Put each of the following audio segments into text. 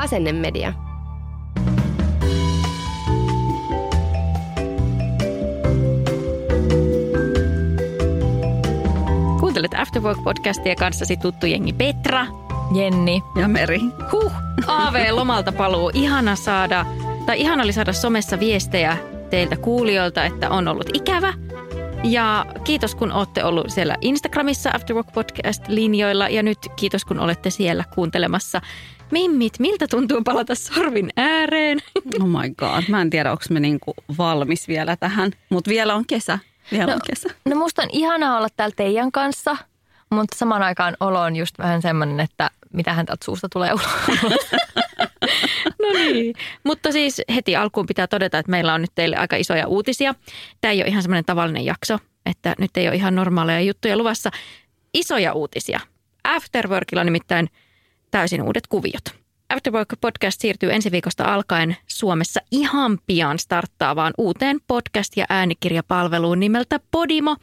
Asennemedia. Kuuntelet After Work-podcastia kanssasi tuttu jengi Petra. Jenni. Ja Meri. Huh, AV-lomalta paluu. Ihana saada, tai ihana oli saada somessa viestejä teiltä kuulijoilta, että on ollut ikävä. Ja kiitos kun olette ollut siellä Instagramissa After Work Podcast-linjoilla ja nyt kiitos kun olette siellä kuuntelemassa. Mimmit, miltä tuntuu palata sorvin ääreen? Oh my god, mä en tiedä onko me niinku valmis vielä tähän, mutta vielä on kesä. Vielä No, on kesä. no musta on ihanaa olla täällä teidän kanssa, mutta samaan aikaan olo on just vähän semmoinen, että mitähän täältä suusta tulee ulos. No niin. Mutta siis heti alkuun pitää todeta, että meillä on nyt teille aika isoja uutisia. Tämä ei ole ihan semmoinen tavallinen jakso, että nyt ei ole ihan normaaleja juttuja luvassa. Isoja uutisia. Afterworkilla nimittäin täysin uudet kuviot. Afterwork Podcast siirtyy ensi viikosta alkaen Suomessa ihan pian starttaavaan uuteen podcast- ja äänikirjapalveluun nimeltä Podimo.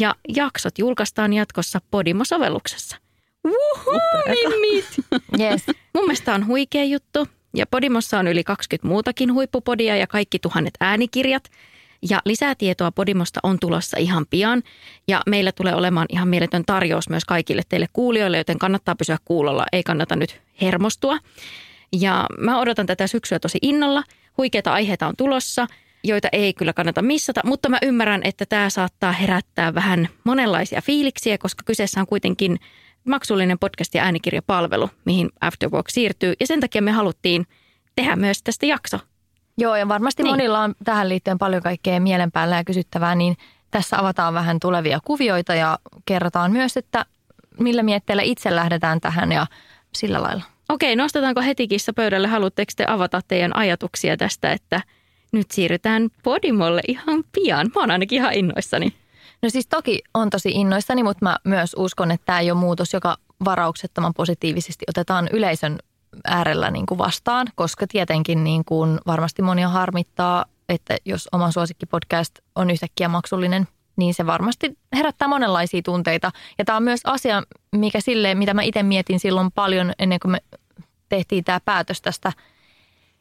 Ja jaksot julkaistaan jatkossa Podimo-sovelluksessa. Wuhuu, mimmit! yes. Mun mielestä on huikea juttu. Ja Podimossa on yli 20 muutakin huippupodia ja kaikki tuhannet äänikirjat. Ja lisää tietoa Podimosta on tulossa ihan pian. Ja meillä tulee olemaan ihan mieletön tarjous myös kaikille teille kuulijoille, joten kannattaa pysyä kuulolla. Ei kannata nyt hermostua. Ja mä odotan tätä syksyä tosi innolla. Huikeita aiheita on tulossa, joita ei kyllä kannata missata, mutta mä ymmärrän, että tämä saattaa herättää vähän monenlaisia fiiliksiä, koska kyseessä on kuitenkin maksullinen podcast- ja äänikirjapalvelu, mihin Afterwork siirtyy. Ja sen takia me haluttiin tehdä myös tästä jakso. Joo, ja varmasti Niin. monilla on tähän liittyen paljon kaikkea mielen päällä ja kysyttävää, niin tässä avataan vähän tulevia kuvioita ja kerrotaan myös, että millä mietteillä itse lähdetään tähän ja sillä lailla. Okei, nostetaanko heti kissa pöydälle? Haluatteko te avata teidän ajatuksia tästä, että nyt siirrytään Podimolle ihan pian? Mä oon ainakin ihan innoissani. No siis toki on tosi innoissani, mutta mä myös uskon, että tämä ei ole muutos, joka varauksettoman positiivisesti otetaan yleisön äärellä niin kuin vastaan, koska tietenkin niin kuin varmasti monia harmittaa, että jos oma suosikkipodcast on yhtäkkiä maksullinen, niin se varmasti herättää monenlaisia tunteita. Ja tämä on myös asia, mikä silleen, mitä mä itse mietin silloin paljon ennen kuin me tehtiin tämä päätös tästä,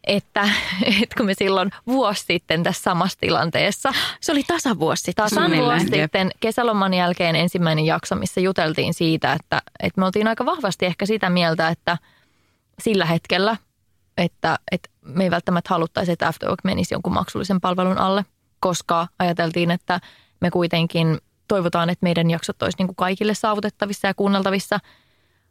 että, että kun me silloin vuosi sitten tässä samassa tilanteessa – Se oli tasavuosi sitten. Tasan vuosi sitten kesäloman jälkeen ensimmäinen jakso, missä juteltiin siitä, että, että me oltiin aika vahvasti ehkä sitä mieltä, että sillä hetkellä, että, että me ei välttämättä haluttaisi, että Afterwork menisi jonkun maksullisen palvelun alle, koska ajateltiin, että me kuitenkin toivotaan, että meidän jaksot olisi niin kuin kaikille saavutettavissa ja kuunneltavissa.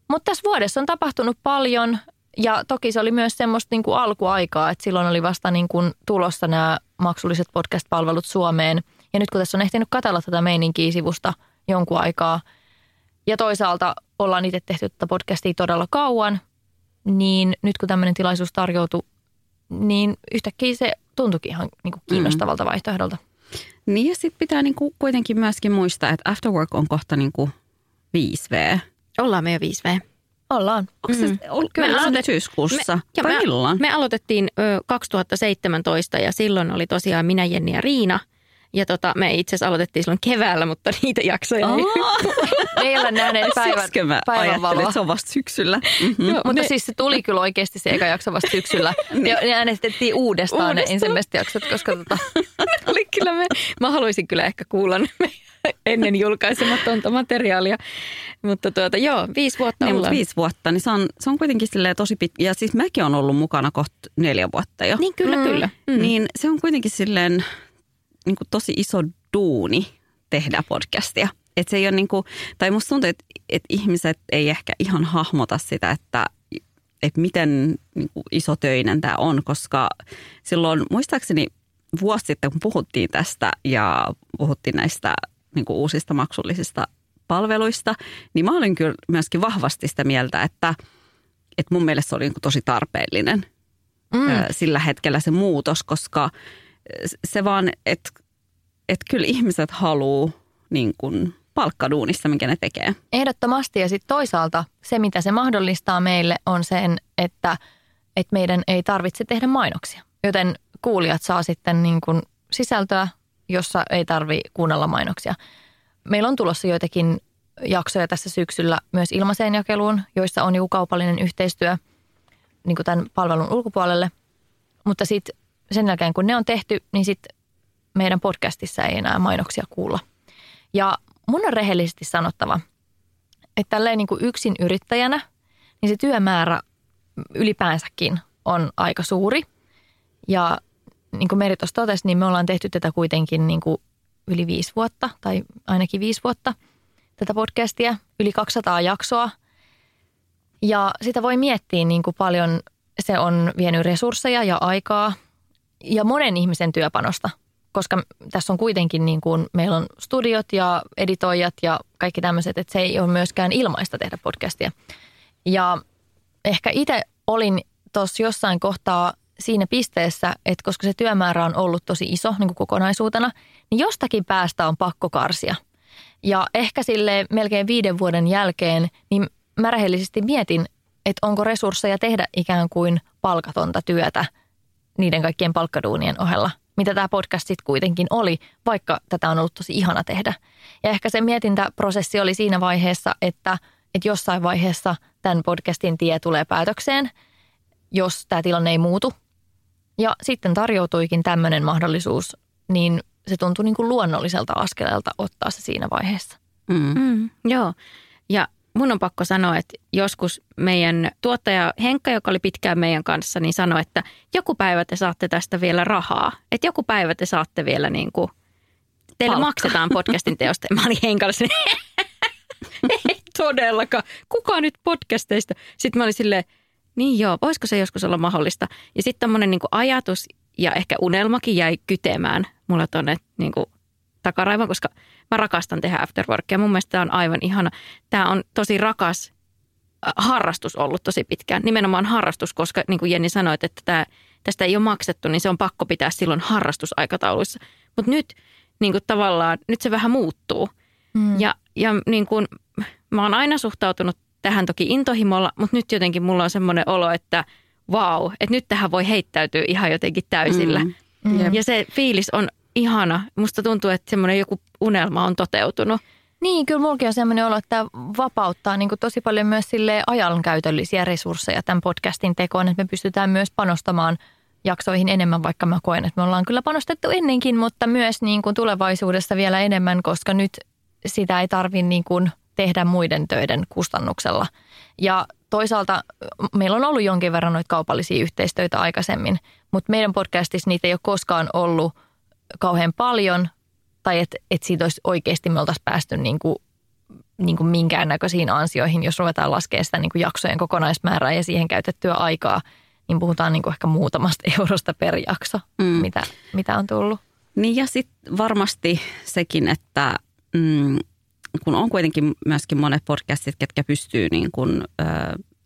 Mutta tässä vuodessa on tapahtunut paljon ja toki se oli myös semmoista niin kuin alkuaikaa, että silloin oli vasta niin kuin tulossa nämä maksulliset podcast-palvelut Suomeen. Ja nyt kun tässä on ehtinyt katsella tätä meininkiä sivusta jonkun aikaa ja toisaalta ollaan itse tehty tätä podcastia todella kauan, niin nyt kun tämmöinen tilaisuus tarjoutui, niin yhtäkkiä se tuntuikin ihan niin kuin kiinnostavalta vaihtoehdolta. Niin ja sitten pitää niinku kuitenkin myöskin muistaa, että Afterwork on kohta niinku 5V. Ollaan me jo 5V. Ollaan. Onko se, Mm. ol, Me kyllä se aloitet- syyskuussa? Me- me-? Me aloitettiin ö, 2017 ja silloin oli tosiaan minä, Jenni ja Riina. Ja tota, me itse asiassa aloitettiin silloin keväällä, mutta niitä jaksoja ei. Me ei ole nähneet päivän, Siksikö mä päivän ajattelin, valoa. että se on vasta syksyllä. Mm-hmm. Joo, Mutta ne- siis se tuli kyllä oikeasti se eka jakso vasta syksyllä. ja ne äänestettiin uudestaan, Uudestaan. ne ensimmäiset jaksot, koska tota, oli kyllä me, mä haluaisin kyllä ehkä kuulla ne ennen julkaisematonta materiaalia. Mutta tuota, joo, viisi vuotta Niin, ollaan. viisi vuotta, niin se on, se on kuitenkin tosi pitkä. Ja siis mäkin on ollut mukana kohta neljä vuotta jo. Niin kyllä, mm. kyllä. Mm. Niin se on kuitenkin silleen niin kuin tosi iso duuni tehdä podcastia. Et se ei ole niin kuin, tai musta tuntuu, että, että ihmiset ei ehkä ihan hahmota sitä, että, että miten niin kuin isotöinen tämä on, koska silloin muistaakseni vuosi sitten, kun puhuttiin tästä ja puhuttiin näistä niin kuin uusista maksullisista palveluista, niin mä olin kyllä myöskin vahvasti sitä mieltä, että, että mun mielestä se oli niin kuin tosi tarpeellinen mm. sillä hetkellä se muutos, koska se vaan, että, että kyllä ihmiset haluaa niin kuin palkkaduunissa, minkä ne tekee. Ehdottomasti ja sitten toisaalta se, mitä se mahdollistaa meille on sen, että, että meidän ei tarvitse tehdä mainoksia. Joten kuulijat saa sitten niin kuin sisältöä, jossa ei tarvi kuunnella mainoksia. Meillä on tulossa joitakin jaksoja tässä syksyllä myös ilmaiseen jakeluun, joissa on joku kaupallinen yhteistyö niin tämän palvelun ulkopuolelle. Mutta sitten sen jälkeen, kun ne on tehty, niin sitten meidän podcastissa ei enää mainoksia kuulla. Ja mun on rehellisesti sanottava, että tälleen niin kuin yksin yrittäjänä, niin se työmäärä ylipäänsäkin on aika suuri. Ja niin kuin Meri tuossa totesi, niin me ollaan tehty tätä kuitenkin niin kuin yli viisi vuotta, tai ainakin viisi vuotta, tätä podcastia, yli 200 jaksoa. Ja sitä voi miettiä niin kuin paljon se on vienyt resursseja ja aikaa ja monen ihmisen työpanosta, koska tässä on kuitenkin niin kuin, meillä on studiot ja editoijat ja kaikki tämmöiset, että se ei ole myöskään ilmaista tehdä podcastia. Ja ehkä itse olin tuossa jossain kohtaa siinä pisteessä, että koska se työmäärä on ollut tosi iso niin kuin kokonaisuutena, niin jostakin päästä on pakko karsia. Ja ehkä sille melkein viiden vuoden jälkeen, niin mä rehellisesti mietin, että onko resursseja tehdä ikään kuin palkatonta työtä niiden kaikkien palkkaduunien ohella, mitä tämä podcast sitten kuitenkin oli, vaikka tätä on ollut tosi ihana tehdä. Ja ehkä se mietintäprosessi oli siinä vaiheessa, että, että jossain vaiheessa tämän podcastin tie tulee päätökseen, jos tämä tilanne ei muutu. Ja sitten tarjoutuikin tämmöinen mahdollisuus, niin se tuntui niin kuin luonnolliselta askeleelta ottaa se siinä vaiheessa. Mm. Mm, joo, ja mun on pakko sanoa, että joskus meidän tuottaja Henkka, joka oli pitkään meidän kanssa, niin sanoi, että joku päivä te saatte tästä vielä rahaa. Että joku päivä te saatte vielä niin kuin, teille Palkka. maksetaan podcastin teosta. Mä olin Henkalle ei todellakaan. Kuka nyt podcasteista? Sitten mä olin silleen, niin joo, voisiko se joskus olla mahdollista? Ja sitten tämmöinen niin ajatus ja ehkä unelmakin jäi kytemään mulla tuonne niin takaraivan, koska mä rakastan tehdä afterworkia. Mun mielestä tämä on aivan ihana. Tämä on tosi rakas äh, harrastus ollut tosi pitkään. Nimenomaan harrastus, koska niin kuin Jenni sanoi, että tämä, tästä ei ole maksettu, niin se on pakko pitää silloin harrastusaikatauluissa. Mutta nyt niin kuin tavallaan, nyt se vähän muuttuu. Mm. Ja, ja niin kuin, mä oon aina suhtautunut tähän toki intohimolla, mutta nyt jotenkin mulla on semmoinen olo, että vau, wow, että nyt tähän voi heittäytyä ihan jotenkin täysillä. Mm. Mm. Ja se fiilis on ihana. Musta tuntuu, että semmoinen joku unelma on toteutunut. Niin, kyllä mullakin on semmoinen olo, että vapauttaa niin tosi paljon myös sille ajankäytöllisiä resursseja tämän podcastin tekoon, että me pystytään myös panostamaan jaksoihin enemmän, vaikka mä koen, että me ollaan kyllä panostettu ennenkin, mutta myös niin kuin tulevaisuudessa vielä enemmän, koska nyt sitä ei tarvitse niin kuin tehdä muiden töiden kustannuksella. Ja toisaalta meillä on ollut jonkin verran noita kaupallisia yhteistöitä aikaisemmin, mutta meidän podcastissa niitä ei ole koskaan ollut – kauhean paljon tai että et siitä olisi oikeasti me oltaisiin päästy niin kuin, niin kuin minkäännäköisiin ansioihin, jos ruvetaan laskemaan sitä niin kuin jaksojen kokonaismäärää ja siihen käytettyä aikaa, niin puhutaan niin kuin ehkä muutamasta eurosta per jakso, mm. mitä, mitä on tullut. Niin ja sitten varmasti sekin, että mm, kun on kuitenkin myöskin monet podcastit, ketkä pystyy niin kuin, ö,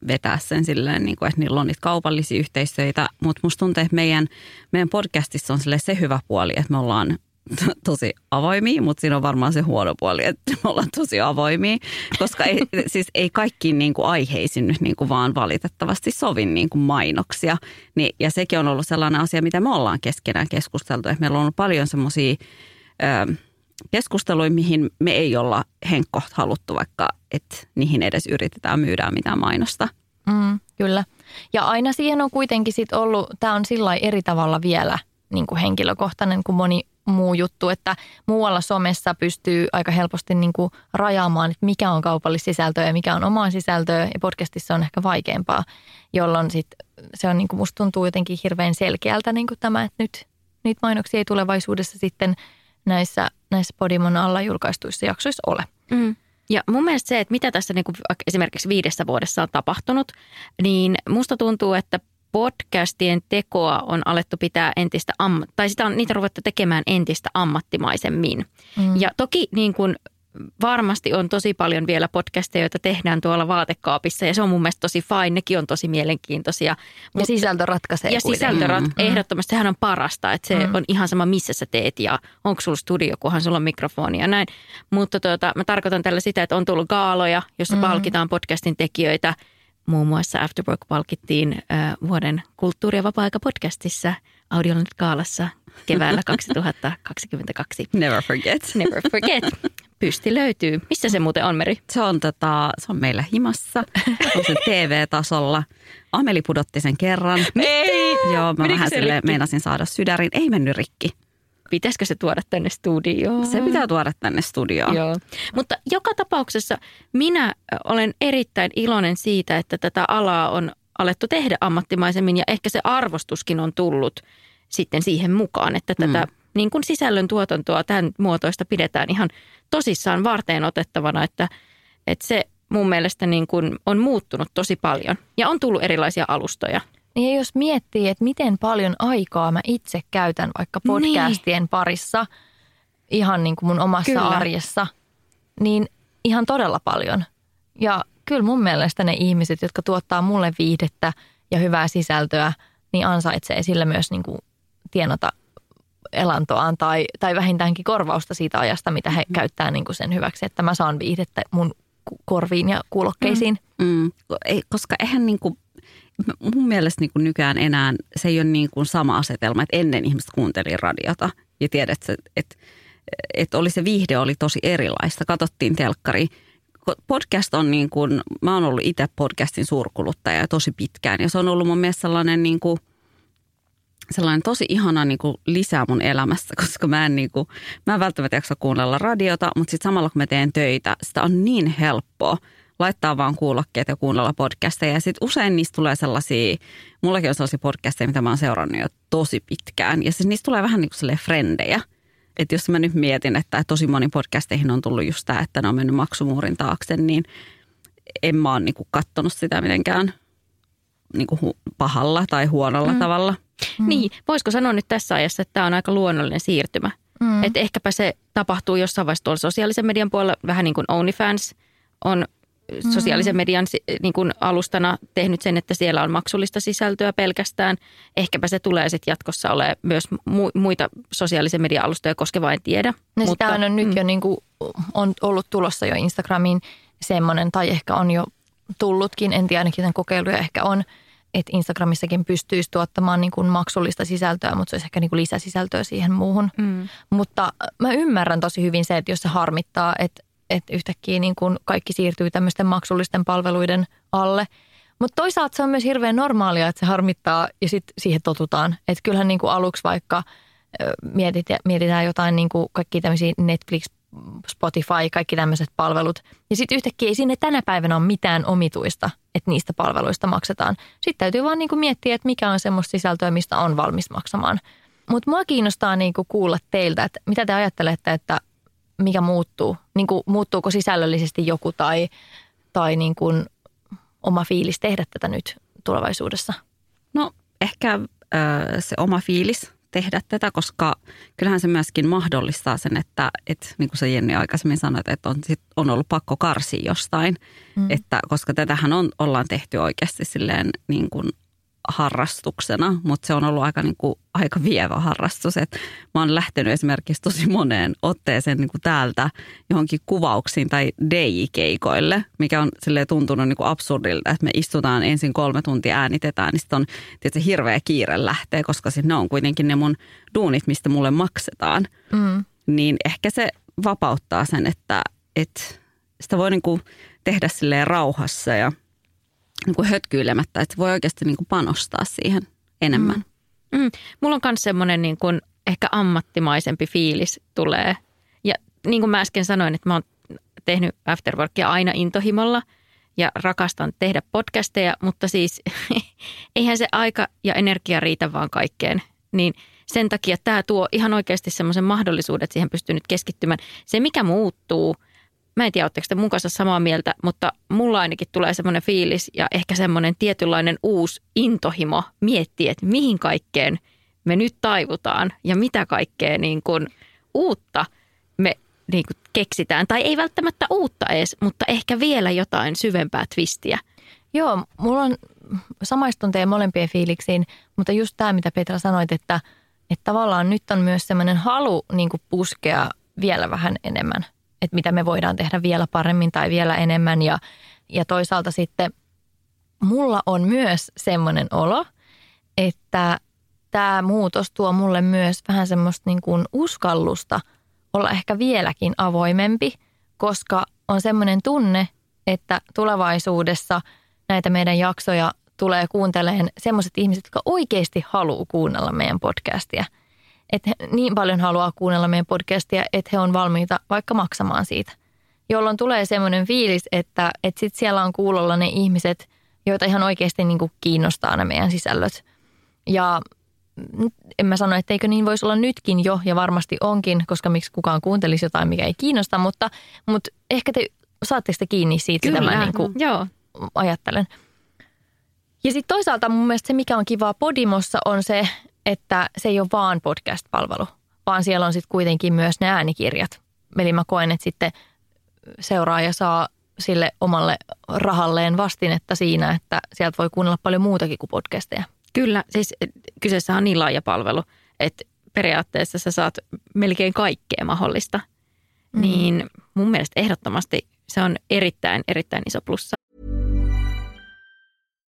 vetää sen silleen, niin kuin, että niillä on niitä kaupallisia yhteisöitä. Mutta musta tuntuu, että meidän, meidän podcastissa on se hyvä puoli, että me ollaan tosi avoimia, mutta siinä on varmaan se huono puoli, että me ollaan tosi avoimia, koska ei, siis ei kaikkiin niin kuin aiheisiin nyt niin kuin vaan valitettavasti sovi niin kuin mainoksia. Niin, ja sekin on ollut sellainen asia, mitä me ollaan keskenään keskusteltu, että meillä on ollut paljon semmoisia keskusteluja, mihin me ei olla henkko haluttu, vaikka että niihin edes yritetään myydä mitään mainosta. Mm, kyllä. Ja aina siihen on kuitenkin sit ollut, tämä on sillä eri tavalla vielä niin kuin henkilökohtainen kuin moni muu juttu, että muualla somessa pystyy aika helposti niin kuin rajaamaan, että mikä on kaupallista sisältöä ja mikä on omaa sisältöä ja podcastissa on ehkä vaikeampaa, jolloin sit se on niin kuin musta tuntuu jotenkin hirveän selkeältä niin kuin tämä, että nyt niitä mainoksia ei tulevaisuudessa sitten näissä, näissä Podimon alla julkaistuissa jaksoissa ole. Mm. Ja mun mielestä se, että mitä tässä niin kuin esimerkiksi viidessä vuodessa on tapahtunut, niin musta tuntuu, että podcastien tekoa on alettu pitää entistä, am- tai sitä on, niitä on ruvettu tekemään entistä ammattimaisemmin. Mm. Ja toki niin kuin varmasti on tosi paljon vielä podcasteja, joita tehdään tuolla vaatekaapissa ja se on mun mielestä tosi fine, nekin on tosi mielenkiintoisia. Ja sisältö ratkaisee Ja sisältö rat- mm. ehdottomasti, sehän on parasta, että se mm. on ihan sama missä sä teet ja onko sulla studio, kunhan sulla on mikrofoni ja näin. Mutta tuota, mä tarkoitan tällä sitä, että on tullut gaaloja, jossa mm. palkitaan podcastin tekijöitä. Muun muassa Afterwork palkittiin äh, vuoden kulttuuri- ja vapaa-aika podcastissa Audioland Gaalassa keväällä 2022. Never forget. Never forget. Pysti löytyy. Missä se muuten on, Meri? Se on, tota, se on meillä himassa. On se TV-tasolla. Ameli pudotti sen kerran. Ei! Joo, mä vähän se sille rikki? meinasin saada sydärin. Ei mennyt rikki. Pitäisikö se tuoda tänne studioon? Se pitää tuoda tänne studioon. Joo. Mutta joka tapauksessa minä olen erittäin iloinen siitä, että tätä alaa on alettu tehdä ammattimaisemmin ja ehkä se arvostuskin on tullut sitten siihen mukaan, että tätä mm. Niin kuin sisällön tuotantoa tämän muotoista pidetään ihan tosissaan varteen otettavana, että, että se mun mielestä niin kuin on muuttunut tosi paljon ja on tullut erilaisia alustoja. Niin ja jos miettii, että miten paljon aikaa mä itse käytän vaikka podcastien niin. parissa, ihan niin kuin mun omassa kyllä. arjessa, niin ihan todella paljon. Ja kyllä mun mielestä ne ihmiset, jotka tuottaa mulle viihdettä ja hyvää sisältöä, niin ansaitsee sillä myös niin kuin tienata elantoaan tai, tai vähintäänkin korvausta siitä ajasta, mitä he mm-hmm. käyttää niin kuin sen hyväksi, että mä saan viihdettä mun korviin ja kuulokkeisiin. Mm, ei, koska eihän niin kuin, mun mielestä niin kuin nykyään enää se ei ole niin kuin sama asetelma, että ennen ihmiset kuunteli radiota ja tiedät, että, että, että oli se viihde oli tosi erilaista. Katsottiin telkkari. Podcast on niin kuin, mä oon ollut itse podcastin suurkuluttaja tosi pitkään ja se on ollut mun mielestä sellainen niin kuin, sellainen tosi ihana niin kuin lisää mun elämässä, koska mä en, niin kuin, mä en välttämättä jaksa kuunnella radiota, mutta sitten samalla kun mä teen töitä, sitä on niin helppoa laittaa vaan kuulokkeet ja kuunnella podcasteja. Ja sitten usein niistä tulee sellaisia, mullakin on sellaisia podcasteja, mitä mä oon seurannut jo tosi pitkään. Ja siis niistä tulee vähän niin kuin frendejä. Että jos mä nyt mietin, että tosi moni podcasteihin on tullut just tämä, että ne on mennyt maksumuurin taakse, niin en mä oon niin kuin kattonut sitä mitenkään niin kuin pahalla tai huonolla mm. tavalla. Mm. Niin, voisiko sanoa nyt tässä ajassa, että tämä on aika luonnollinen siirtymä. Mm. Että ehkäpä se tapahtuu jossain vaiheessa tuolla sosiaalisen median puolella, vähän niin kuin OnlyFans on Mm. sosiaalisen median niin kuin alustana tehnyt sen, että siellä on maksullista sisältöä pelkästään. Ehkäpä se tulee sitten jatkossa ole myös mu- muita sosiaalisen median alustoja koskeva, en tiedä. No Mutta, on nyt mm. jo niin kuin, on ollut tulossa jo Instagramiin semmoinen, tai ehkä on jo tullutkin, en tiedä ainakin sen kokeiluja ehkä on, että Instagramissakin pystyisi tuottamaan niin kuin maksullista sisältöä, mutta se olisi ehkä niin kuin lisäsisältöä siihen muuhun. Mm. Mutta mä ymmärrän tosi hyvin se, että jos se harmittaa, että, että yhtäkkiä niin kuin kaikki siirtyy tämmöisten maksullisten palveluiden alle. Mutta toisaalta se on myös hirveän normaalia, että se harmittaa ja sitten siihen totutaan. Että kyllähän niin kuin aluksi vaikka mietit, mietitään jotain niin kuin kaikki tämmöisiä Netflix, Spotify, kaikki tämmöiset palvelut. Ja sitten yhtäkkiä ei sinne tänä päivänä ole mitään omituista, että niistä palveluista maksetaan. Sitten täytyy vaan niin kuin miettiä, että mikä on semmoista sisältöä, mistä on valmis maksamaan. Mutta mua kiinnostaa niin kuin kuulla teiltä, että mitä te ajattelette, että mikä muuttuu? Niin kuin, muuttuuko sisällöllisesti joku tai, tai niin kuin oma fiilis tehdä tätä nyt tulevaisuudessa? No ehkä äh, se oma fiilis tehdä tätä, koska kyllähän se myöskin mahdollistaa sen, että, että niin kuin sä Jenni aikaisemmin sanoit, että on, sit, on ollut pakko karsia jostain, mm. että, koska tätähän on, ollaan tehty oikeasti silleen niin kuin harrastuksena, mutta se on ollut aika, niin kuin, aika vievä harrastus. Et mä oon lähtenyt esimerkiksi tosi moneen otteeseen niin kuin täältä johonkin kuvauksiin tai DJ-keikoille, mikä on silleen tuntunut niin kuin absurdilta, että me istutaan ensin kolme tuntia äänitetään, niin sitten on tietysti hirveä kiire lähtee, koska sinne on kuitenkin ne mun duunit, mistä mulle maksetaan. Mm. Niin ehkä se vapauttaa sen, että, että sitä voi niin kuin tehdä silleen rauhassa ja – niin kuin hötkyilemättä, että voi oikeasti niin kuin panostaa siihen enemmän. Mm. Mm. Mulla on myös semmoinen niin kuin ehkä ammattimaisempi fiilis tulee. Ja niin kuin mä äsken sanoin, että mä oon tehnyt afterworkia aina intohimolla ja rakastan tehdä podcasteja, mutta siis eihän se aika ja energia riitä vaan kaikkeen. Niin sen takia tämä tuo ihan oikeasti semmoisen mahdollisuuden, että siihen pystyy nyt keskittymään. Se, mikä muuttuu, mä en tiedä, oletteko te mun kanssa samaa mieltä, mutta mulla ainakin tulee semmoinen fiilis ja ehkä semmoinen tietynlainen uusi intohimo miettiä, että mihin kaikkeen me nyt taivutaan ja mitä kaikkea niin kuin uutta me niin kuin keksitään. Tai ei välttämättä uutta edes, mutta ehkä vielä jotain syvempää twistiä. Joo, mulla on samaistun teidän molempien fiiliksiin, mutta just tämä, mitä Petra sanoit, että, että tavallaan nyt on myös semmoinen halu niin kuin puskea vielä vähän enemmän. Että mitä me voidaan tehdä vielä paremmin tai vielä enemmän. Ja, ja toisaalta sitten mulla on myös semmoinen olo, että tämä muutos tuo mulle myös vähän semmoista niin kuin uskallusta olla ehkä vieläkin avoimempi, koska on semmoinen tunne, että tulevaisuudessa näitä meidän jaksoja tulee kuunteleen semmoiset ihmiset, jotka oikeasti haluaa kuunnella meidän podcastia. Että he niin paljon haluaa kuunnella meidän podcastia, että he on valmiita vaikka maksamaan siitä. Jolloin tulee semmoinen fiilis, että, että sit siellä on kuulolla ne ihmiset, joita ihan oikeasti niin kuin kiinnostaa nämä meidän sisällöt. Ja en mä sano, että eikö niin voisi olla nytkin jo, ja varmasti onkin, koska miksi kukaan kuuntelisi jotain, mikä ei kiinnosta, mutta, mutta ehkä te saatte sitä kiinni siitä, Kyllä, mitä mä niin kuin joo. ajattelen. Ja sitten toisaalta mun mielestä se, mikä on kivaa Podimossa, on se, että se ei ole vaan podcast-palvelu, vaan siellä on sitten kuitenkin myös ne äänikirjat. Eli mä koen, että sitten seuraaja saa sille omalle rahalleen vastinetta siinä, että sieltä voi kuunnella paljon muutakin kuin podcasteja. Kyllä, siis kyseessä on niin laaja palvelu, että periaatteessa sä saat melkein kaikkea mahdollista. Mm. Niin mun mielestä ehdottomasti se on erittäin, erittäin iso plussa.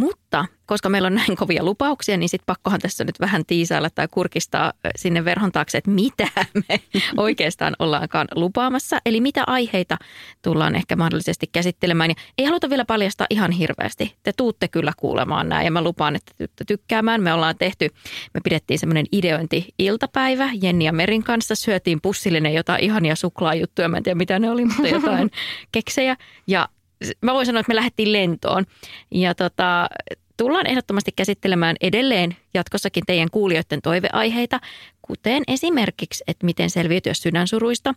Mutta koska meillä on näin kovia lupauksia, niin sitten pakkohan tässä nyt vähän tiisailla tai kurkistaa sinne verhon taakse, että mitä me oikeastaan ollaankaan lupaamassa. Eli mitä aiheita tullaan ehkä mahdollisesti käsittelemään. Ja ei haluta vielä paljastaa ihan hirveästi. Te tuutte kyllä kuulemaan nämä ja mä lupaan, että te tykkäämään. Me ollaan tehty, me pidettiin semmoinen ideointi-iltapäivä Jenni ja Merin kanssa. Syötiin pussillinen jotain ihania suklaajuttuja. Mä en tiedä mitä ne oli, mutta jotain keksejä. Ja mä voin sanoa, että me lähdettiin lentoon. Ja tota, tullaan ehdottomasti käsittelemään edelleen jatkossakin teidän kuulijoiden toiveaiheita, kuten esimerkiksi, että miten selviytyä sydänsuruista.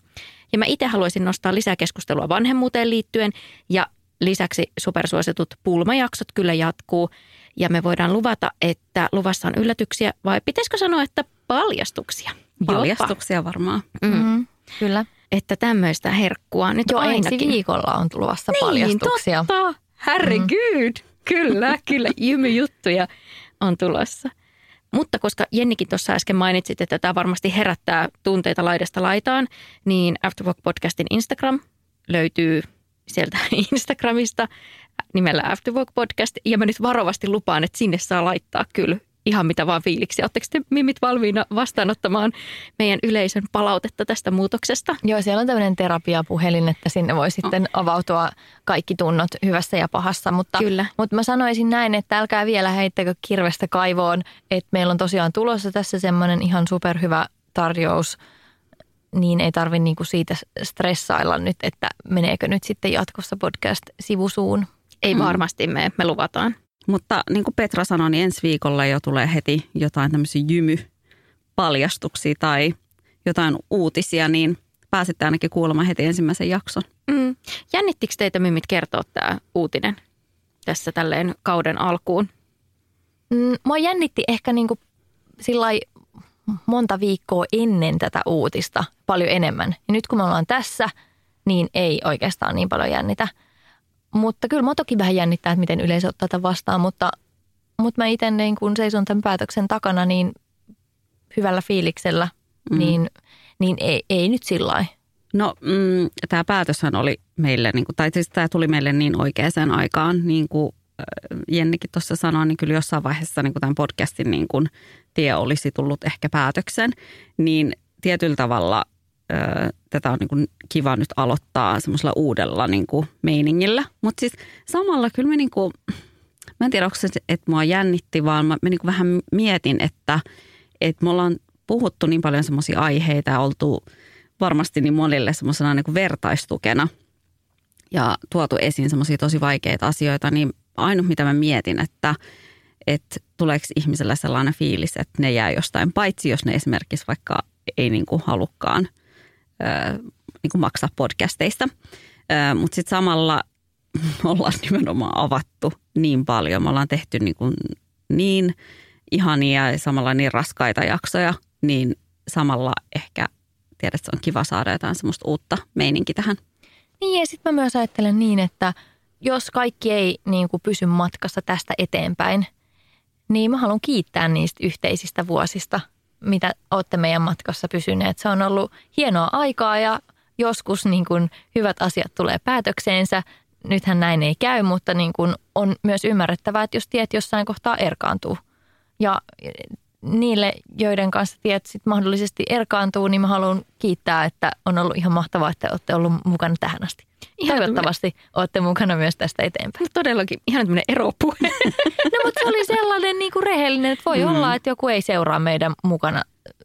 Ja mä itse haluaisin nostaa lisää keskustelua vanhemmuuteen liittyen ja lisäksi supersuositut pulmajaksot kyllä jatkuu. Ja me voidaan luvata, että luvassa on yllätyksiä vai pitäisikö sanoa, että paljastuksia? Jopa. Paljastuksia varmaan. Mm. Mm, kyllä. Että tämmöistä herkkua nyt Jo ainakin. ensi viikolla on tulossa Niin, paljastuksia. totta. Herregud. Mm. Kyllä, kyllä. Jymyjuttuja on tulossa. Mutta koska Jennikin tuossa äsken mainitsit, että tämä varmasti herättää tunteita laidasta laitaan, niin Afterwork Podcastin Instagram löytyy sieltä Instagramista nimellä Afterwork Podcast. Ja mä nyt varovasti lupaan, että sinne saa laittaa kyllä ihan mitä vaan fiiliksiä. Oletteko te mimit valmiina vastaanottamaan meidän yleisön palautetta tästä muutoksesta? Joo, siellä on tämmöinen terapiapuhelin, että sinne voi sitten avautua kaikki tunnot hyvässä ja pahassa. Mutta, Kyllä. mutta mä sanoisin näin, että älkää vielä heittäkö kirvestä kaivoon, että meillä on tosiaan tulossa tässä semmoinen ihan superhyvä tarjous, niin ei tarvi niinku siitä stressailla nyt, että meneekö nyt sitten jatkossa podcast sivusuun. Ei varmasti me, me luvataan. Mutta niin kuin Petra sanoi, niin ensi viikolla jo tulee heti jotain tämmöisiä jymypaljastuksia tai jotain uutisia, niin pääsette ainakin kuulemaan heti ensimmäisen jakson. Mm. Jännittikö teitä mimit kertoa tämä uutinen tässä tälleen kauden alkuun? Mm, mua jännitti ehkä niinku sillai monta viikkoa ennen tätä uutista paljon enemmän. Ja nyt kun me ollaan tässä, niin ei oikeastaan niin paljon jännitä. Mutta kyllä mä toki vähän jännittää, että miten yleisö ottaa tätä vastaan, mutta, mutta mä itse niin kun seison tämän päätöksen takana niin hyvällä fiiliksellä, mm. niin, niin ei, ei nyt sillä No mm, tämä päätöshän oli meille, niin kuin, tai siis tämä tuli meille niin oikeaan aikaan, niin kuin Jennikin tuossa sanoi, niin kyllä jossain vaiheessa niin kuin tämän podcastin niin kuin tie olisi tullut ehkä päätöksen, niin tietyllä tavalla ö, tätä on niin kuin kiva nyt aloittaa semmoisella uudella niin kuin meiningillä. Mutta siis samalla kyllä me niin kuin, mä en tiedä onko se, että mua jännitti, vaan mä, mä niin kuin vähän mietin, että, että me ollaan puhuttu niin paljon semmoisia aiheita ja oltu varmasti niin monille semmoisena niin vertaistukena ja tuotu esiin semmoisia tosi vaikeita asioita, niin ainut mitä mä mietin, että, että tuleeko ihmisellä sellainen fiilis, että ne jää jostain, paitsi jos ne esimerkiksi vaikka ei niin kuin halukkaan niin kuin maksaa podcasteista. Mutta sitten samalla me ollaan nimenomaan avattu niin paljon. Me ollaan tehty niin, kuin niin ihania ja samalla niin raskaita jaksoja, niin samalla ehkä tiedät, että se on kiva saada jotain semmoista uutta meininki tähän. Niin ja sitten mä myös ajattelen niin, että jos kaikki ei niin kuin pysy matkassa tästä eteenpäin, niin mä haluan kiittää niistä yhteisistä vuosista, mitä olette meidän matkassa pysyneet. Se on ollut hienoa aikaa ja joskus niin kuin hyvät asiat tulee päätökseensä. Nythän näin ei käy, mutta niin kuin on myös ymmärrettävää, että jos tiet jossain kohtaa erkaantuu. Ja niille, joiden kanssa tiet sit mahdollisesti erkaantuu, niin mä haluan kiittää, että on ollut ihan mahtavaa, että olette ollut mukana tähän asti. Ihan Toivottavasti tämmönen... olette mukana myös tästä eteenpäin. Todellakin ihan tämmöinen eropuhe. no mutta se oli sellainen niin kuin rehellinen, että voi mm. olla, että joku ei seuraa meidän mukana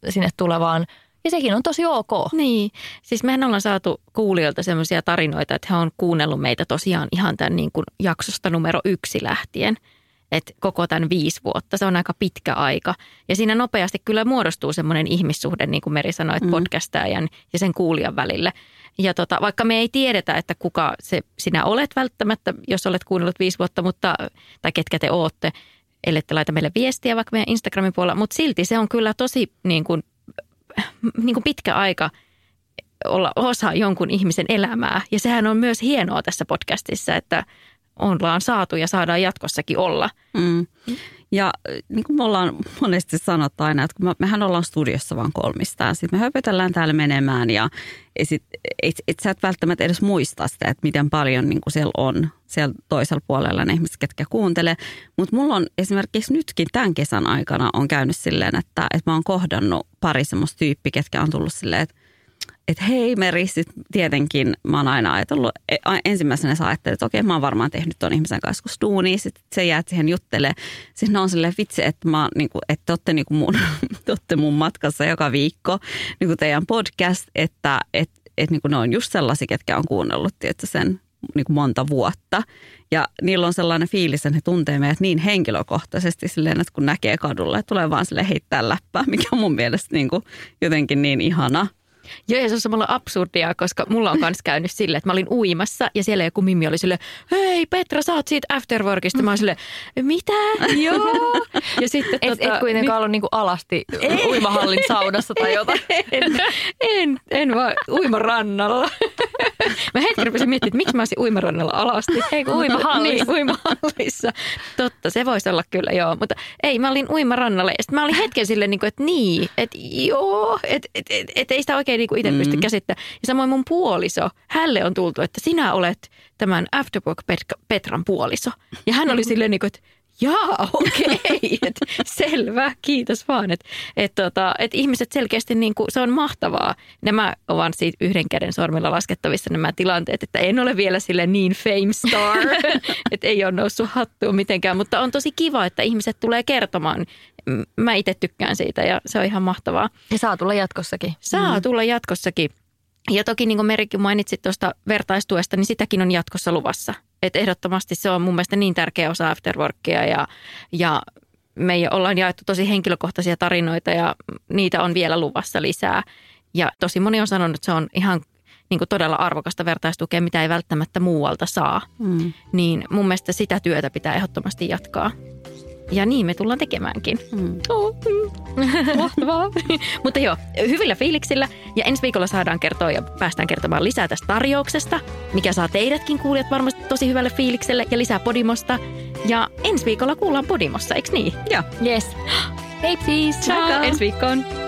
sinne tulevaan ja sekin on tosi ok. Niin, siis mehän ollaan saatu kuulijoilta sellaisia tarinoita, että he on kuunnellut meitä tosiaan ihan tämän niin kuin jaksosta numero yksi lähtien – että koko tämän viisi vuotta. Se on aika pitkä aika. Ja siinä nopeasti kyllä muodostuu semmoinen ihmissuhde, niin kuin Meri sanoi, että mm. podcastajan ja sen kuulijan välille. Ja tota, vaikka me ei tiedetä, että kuka se sinä olet välttämättä, jos olet kuunnellut viisi vuotta, mutta, tai ketkä te ootte, ellette laita meille viestiä vaikka meidän Instagramin puolella, mutta silti se on kyllä tosi niin kuin, niin kuin pitkä aika olla osa jonkun ihmisen elämää. Ja sehän on myös hienoa tässä podcastissa, että ollaan saatu ja saadaan jatkossakin olla. Mm. Ja niin kuin me ollaan monesti sanottu aina, että kun me, mehän ollaan studiossa vaan kolmistaan. Sitten me höpötellään täällä menemään ja sit, et, et sä et välttämättä edes muista sitä, että miten paljon niin kuin siellä on siellä toisella puolella ne ihmiset, ketkä kuuntelee. Mutta mulla on esimerkiksi nytkin tämän kesän aikana on käynyt silleen, että, että mä oon kohdannut pari semmoista tyyppiä, ketkä on tullut silleen, että että hei Meri, sit tietenkin mä oon aina ajatellut, e, ensimmäisenä sä ajattelet, että okei mä oon varmaan tehnyt ton ihmisen kanssa kun stuuni, sitten se jäät siihen juttelee. Sitten on silleen vitsi, että, mä, niin kuin, että te olette, niin kuin mun, te olette mun matkassa joka viikko niin kuin teidän podcast, että et, et, niin kuin ne on just sellaisia, ketkä on kuunnellut tietysti sen niin kuin monta vuotta. Ja niillä on sellainen fiilis, että ne tuntee meidät niin henkilökohtaisesti silleen, että kun näkee kadulla, että tulee vaan sille heittää läppää, mikä on mun mielestä niin kuin jotenkin niin ihana. Joo, ja se on samalla absurdia, koska mulla on myös käynyt silleen, että mä olin uimassa ja siellä joku mimmi oli silleen, hei Petra, sä oot siitä afterworkista. Mä silleen, mitä? Joo. Ja sitten, et, tota, et kuitenkaan niin, ollut niinku alasti ei. uimahallin saunassa tai jotain. En, en, en vaan uimarannalla. Mä hetken rupesin miettimään, että miksi mä olisin uimarannalla alasti. Ei kun uimahallissa. Niin, uimahallissa. Totta, se voisi olla kyllä joo. Mutta ei, mä olin uimarannalle. Ja sitten mä olin hetken silleen, niin että niin, että joo, että et, et, et ei sitä oikein niin itse mm. pysty käsittämään. Ja samoin mun puoliso, hälle on tultu, että sinä olet tämän Afterwork Petran puoliso. Ja hän oli silleen niin kuin, että jaa, okei, okay. selvä, kiitos vaan. Että et, tota, et ihmiset selkeästi, niin kuin, se on mahtavaa. Nämä ovat siitä yhden käden sormilla laskettavissa nämä tilanteet, että en ole vielä sille niin fame star, että ei ole noussut hattuun mitenkään, mutta on tosi kiva, että ihmiset tulee kertomaan. Mä itse tykkään siitä ja se on ihan mahtavaa. Ja saa tulla jatkossakin. Saa mm. tulla jatkossakin. Ja toki niin kuin Merikin mainitsit tuosta vertaistuesta, niin sitäkin on jatkossa luvassa. Et ehdottomasti se on mun mielestä niin tärkeä osa afterworkia ja, ja me ollaan jaettu tosi henkilökohtaisia tarinoita ja niitä on vielä luvassa lisää. Ja tosi moni on sanonut, että se on ihan niin kuin todella arvokasta vertaistukea, mitä ei välttämättä muualta saa. Mm. Niin mun mielestä sitä työtä pitää ehdottomasti jatkaa. Ja niin me tullaan tekemäänkin. Mm. Oh, mm. Mahtavaa. Mutta joo, hyvillä fiiliksillä. Ja ensi viikolla saadaan kertoa ja päästään kertomaan lisää tästä tarjouksesta, mikä saa teidätkin kuulijat varmasti tosi hyvälle fiilikselle ja lisää Podimosta. Ja ensi viikolla kuullaan Podimossa, eikö niin? Joo. Yes. Hei siis. Ciao, ensi viikkoon.